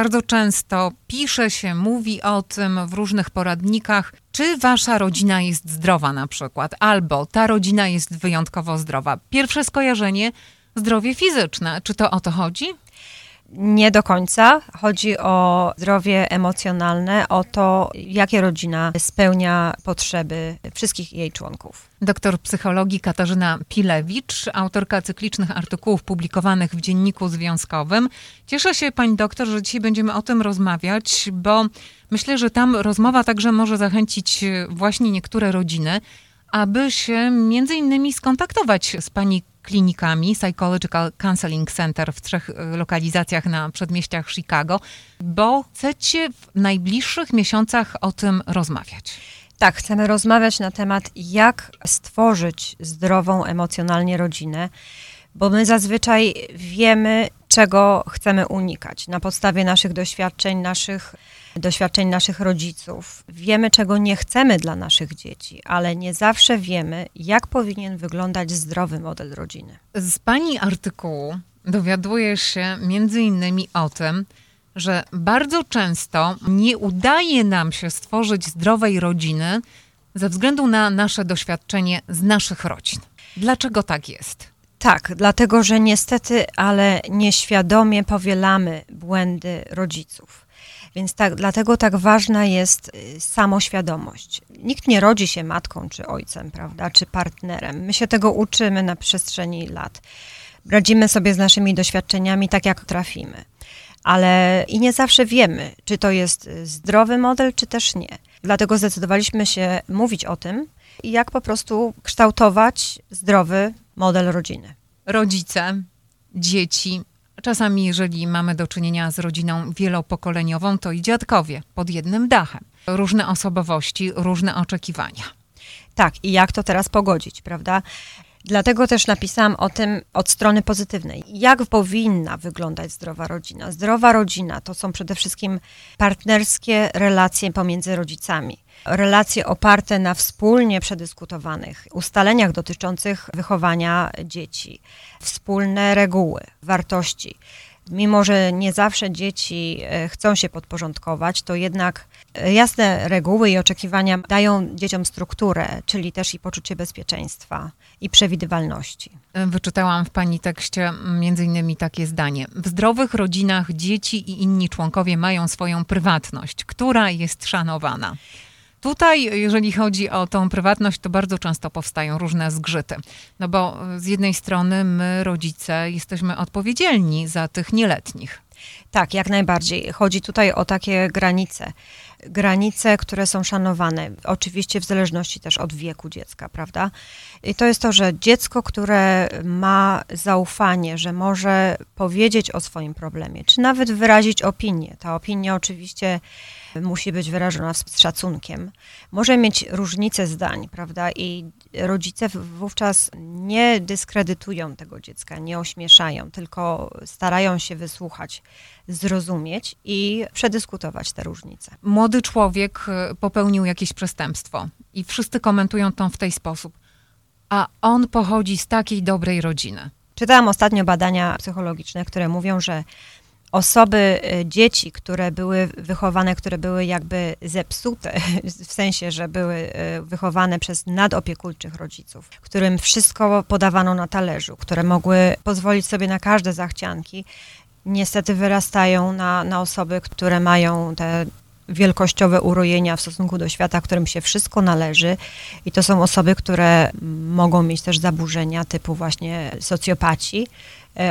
Bardzo często pisze się, mówi o tym w różnych poradnikach, czy wasza rodzina jest zdrowa na przykład, albo ta rodzina jest wyjątkowo zdrowa. Pierwsze skojarzenie zdrowie fizyczne. Czy to o to chodzi? Nie do końca. Chodzi o zdrowie emocjonalne, o to, jakie rodzina spełnia potrzeby wszystkich jej członków. Doktor psychologii Katarzyna Pilewicz, autorka cyklicznych artykułów publikowanych w Dzienniku Związkowym. Cieszę się, pani doktor, że dzisiaj będziemy o tym rozmawiać, bo myślę, że tam rozmowa także może zachęcić właśnie niektóre rodziny, aby się między innymi skontaktować z pani klinikami Psychological Counseling Center w trzech e, lokalizacjach na przedmieściach Chicago, bo chcecie w najbliższych miesiącach o tym rozmawiać. Tak, chcemy rozmawiać na temat, jak stworzyć zdrową emocjonalnie rodzinę, bo my zazwyczaj wiemy, czego chcemy unikać na podstawie naszych doświadczeń, naszych doświadczeń naszych rodziców. Wiemy, czego nie chcemy dla naszych dzieci, ale nie zawsze wiemy, jak powinien wyglądać zdrowy model rodziny. Z Pani artykułu dowiaduję się między innymi o tym, że bardzo często nie udaje nam się stworzyć zdrowej rodziny ze względu na nasze doświadczenie z naszych rodzin. Dlaczego tak jest? Tak, dlatego że niestety, ale nieświadomie powielamy błędy rodziców. Więc tak, dlatego tak ważna jest y, samoświadomość. Nikt nie rodzi się matką czy ojcem, prawda, czy partnerem. My się tego uczymy na przestrzeni lat. Radzimy sobie z naszymi doświadczeniami tak, jak trafimy. Ale i nie zawsze wiemy, czy to jest y, zdrowy model, czy też nie. Dlatego zdecydowaliśmy się mówić o tym, jak po prostu kształtować zdrowy model rodziny. Rodzice, dzieci, Czasami, jeżeli mamy do czynienia z rodziną wielopokoleniową, to i dziadkowie pod jednym dachem. Różne osobowości, różne oczekiwania. Tak, i jak to teraz pogodzić, prawda? Dlatego też napisałam o tym od strony pozytywnej. Jak powinna wyglądać zdrowa rodzina? Zdrowa rodzina to są przede wszystkim partnerskie relacje pomiędzy rodzicami. Relacje oparte na wspólnie przedyskutowanych ustaleniach dotyczących wychowania dzieci, wspólne reguły, wartości. Mimo, że nie zawsze dzieci e, chcą się podporządkować, to jednak jasne reguły i oczekiwania dają dzieciom strukturę, czyli też i poczucie bezpieczeństwa i przewidywalności. Wyczytałam w pani tekście między innymi takie zdanie. W zdrowych rodzinach dzieci i inni członkowie mają swoją prywatność, która jest szanowana. Tutaj, jeżeli chodzi o tą prywatność, to bardzo często powstają różne zgrzyty. No bo z jednej strony my, rodzice, jesteśmy odpowiedzialni za tych nieletnich. Tak, jak najbardziej. Chodzi tutaj o takie granice. Granice, które są szanowane, oczywiście w zależności też od wieku dziecka, prawda? I to jest to, że dziecko, które ma zaufanie, że może powiedzieć o swoim problemie, czy nawet wyrazić opinię. Ta opinia oczywiście musi być wyrażona z szacunkiem. Może mieć różnice zdań, prawda? I rodzice wówczas nie dyskredytują tego dziecka, nie ośmieszają, tylko starają się wysłuchać, zrozumieć i przedyskutować te różnice. Młody człowiek e, popełnił jakieś przestępstwo i wszyscy komentują to w ten sposób. A on pochodzi z takiej dobrej rodziny. Czytałam ostatnio badania psychologiczne, które mówią, że osoby, y, dzieci, które były wychowane, które były jakby zepsute, w sensie, że były y, wychowane przez nadopiekuńczych rodziców, którym wszystko podawano na talerzu, które mogły pozwolić sobie na każde zachcianki, niestety wyrastają na, na osoby, które mają te wielkościowe urojenia w stosunku do świata, którym się wszystko należy. I to są osoby, które mogą mieć też zaburzenia typu właśnie socjopaci,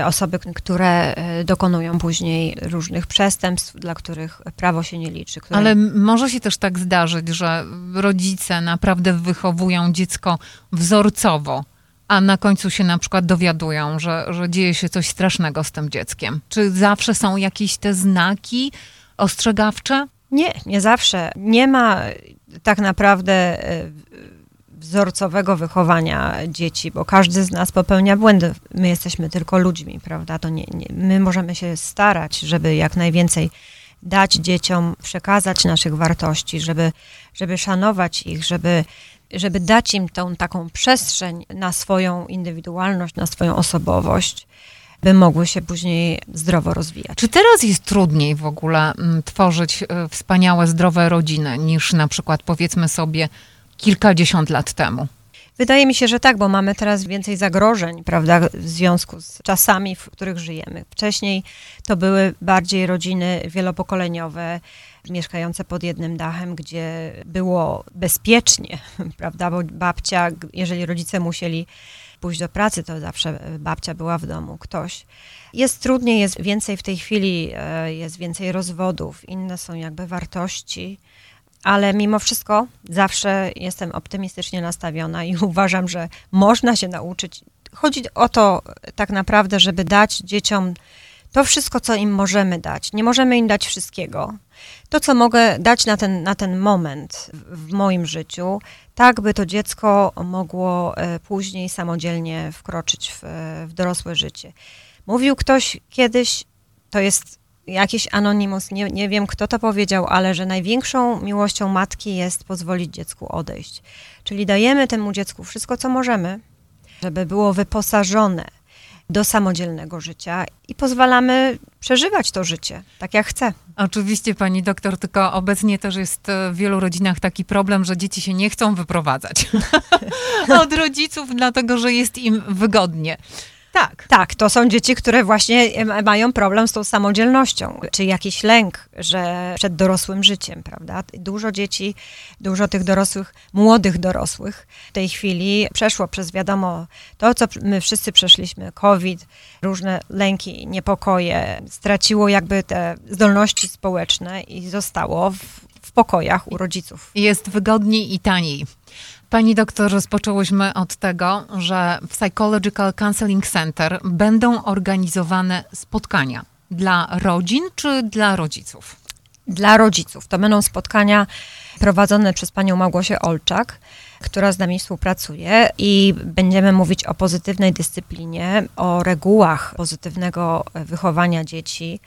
osoby, które e, dokonują później różnych przestępstw, dla których prawo się nie liczy. Które... Ale może się też tak zdarzyć, że rodzice naprawdę wychowują dziecko wzorcowo, a na końcu się na przykład dowiadują, że, że dzieje się coś strasznego z tym dzieckiem. Czy zawsze są jakieś te znaki ostrzegawcze? Nie, nie zawsze. Nie ma tak naprawdę e, wzorcowego wychowania dzieci, bo każdy z nas popełnia błędy. My jesteśmy tylko ludźmi, prawda? To nie, nie, my możemy się starać, żeby jak najwięcej dać dzieciom, przekazać naszych wartości, żeby, żeby szanować ich, żeby, żeby dać im tą taką przestrzeń na swoją indywidualność, na swoją osobowość. by mogły się później zdrowo rozwijać. Czy teraz jest trudniej w ogóle mm, tworzyć e, wspaniałe, zdrowe rodziny niż na przykład powiedzmy sobie kilkadziesiąt lat temu? Wydaje mi się, że tak, bo mamy teraz więcej zagrożeń, prawda, w związku z czasami, w których żyjemy. Wcześniej to były bardziej rodziny wielopokoleniowe, mieszkające pod jednym dachem, gdzie było bezpiecznie, prawda, bo babcia, jeżeli rodzice musieli pójść do pracy, to zawsze babcia była w domu, ktoś. Jest trudniej, jest więcej w tej chwili, e, jest więcej rozwodów, inne są jakby wartości ale mimo wszystko zawsze jestem optymistycznie nastawiona i uważam, że można się nauczyć. Chodzi o to tak naprawdę, żeby dać dzieciom to wszystko, co im możemy dać. Nie możemy im dać wszystkiego. To, co mogę dać na ten, na ten moment w moim życiu, tak by to dziecko mogło e, później samodzielnie wkroczyć w, w dorosłe życie. Mówił ktoś kiedyś, to jest jakiś anonimus, nie, nie wiem kto to powiedział, ale że największą miłością matki jest pozwolić dziecku odejść. Czyli dajemy temu dziecku wszystko, co możemy, żeby było wyposażone do samodzielnego życia i pozwalamy przeżywać to życie tak, jak chce. Oczywiście, pani doktor, tylko obecnie też jest w wielu rodzinach taki problem, że dzieci się nie chcą wyprowadzać od rodziców, dlatego że jest im wygodnie. Tak. Tak, to są dzieci, które właśnie mają problem z tą samodzielnością, czy jakiś lęk, że przed dorosłym życiem, prawda? Dużo dzieci, dużo tych dorosłych, młodych dorosłych w tej chwili przeszło przez wiadomo to, co my wszyscy przeszliśmy, COVID, różne lęki, niepokoje, straciło jakby te zdolności społeczne i zostało w, w pokojach u rodziców. Jest wygodniej i taniej. Pani doktor, rozpoczęłyśmy od tego, że w Psychological Counseling Center będą organizowane spotkania dla rodzin czy dla rodziców? Dla rodziców. To będą spotkania prowadzone przez panią Małgosię Olczak, która z nami współpracuje i będziemy mówić o pozytywnej dyscyplinie, o regułach pozytywnego wychowania dzieci,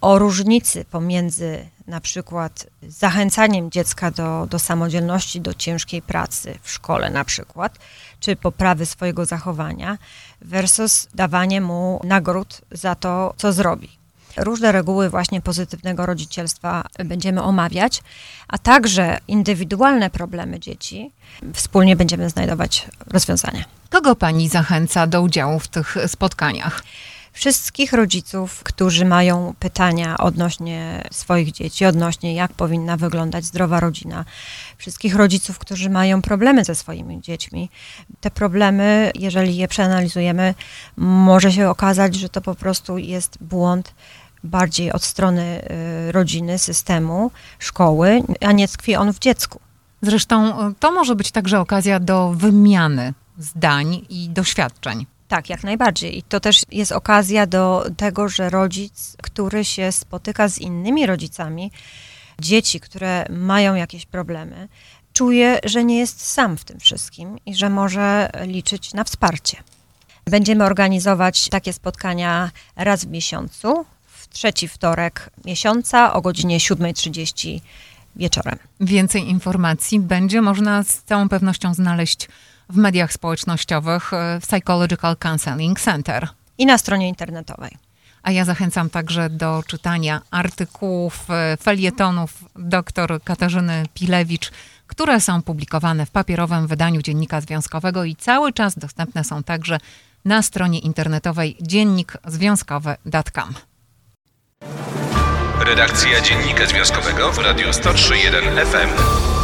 o różnicy pomiędzy na przykład zachęcaniem dziecka do, do samodzielności, do ciężkiej pracy w szkole na przykład, czy poprawy swojego zachowania, versus dawanie mu nagród za to, co zrobi. Różne reguły właśnie pozytywnego rodzicielstwa będziemy omawiać, a także indywidualne problemy dzieci. Wspólnie będziemy znajdować rozwiązania. Kogo pani zachęca do udziału w tych spotkaniach? Wszystkich rodziców, którzy mają pytania odnośnie swoich dzieci, odnośnie jak powinna wyglądać zdrowa rodzina, wszystkich rodziców, którzy mają problemy ze swoimi dziećmi. Te problemy, jeżeli je przeanalizujemy, może się okazać, że to po prostu jest błąd bardziej od strony y, rodziny, systemu, szkoły, a nie tkwi on w dziecku. Zresztą y, to może być także okazja do wymiany zdań i doświadczeń. Tak, jak najbardziej. I to też jest okazja do tego, że rodzic, który się spotyka z innymi rodzicami, dzieci, które mają jakieś problemy, czuje, że nie jest sam w tym wszystkim i że może liczyć na wsparcie. Będziemy organizować takie spotkania raz w miesiącu, w trzeci wtorek miesiąca o godzinie 7.30 wieczorem. Więcej informacji będzie można z całą pewnością znaleźć w mediach społecznościowych e, w Psychological Counseling Center. I na stronie internetowej. A ja zachęcam także do czytania artykułów, e, felietonów dr Katarzyny Pilewicz, które są publikowane w papierowym wydaniu Dziennika Związkowego i cały czas dostępne są także na stronie internetowej dziennikzwiązkowy.com. Redakcja Dziennika Związkowego w Radiu 103.1 FM.